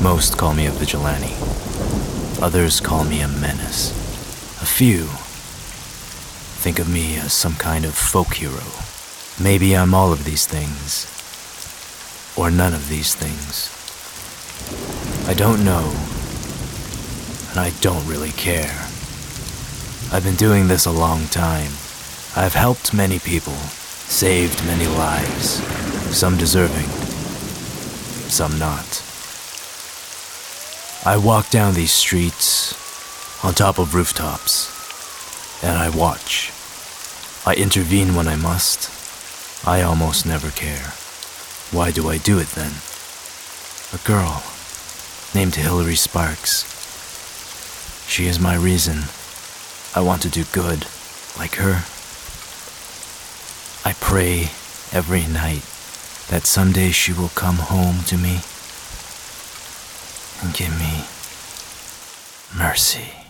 Most call me a vigilante. Others call me a menace. A few think of me as some kind of folk hero. Maybe I'm all of these things, or none of these things. I don't know, and I don't really care. I've been doing this a long time. I've helped many people, saved many lives, some deserving, some not. I walk down these streets, on top of rooftops, and I watch. I intervene when I must. I almost never care. Why do I do it then? A girl named Hilary Sparks. She is my reason. I want to do good, like her. I pray every night that someday she will come home to me give me mercy.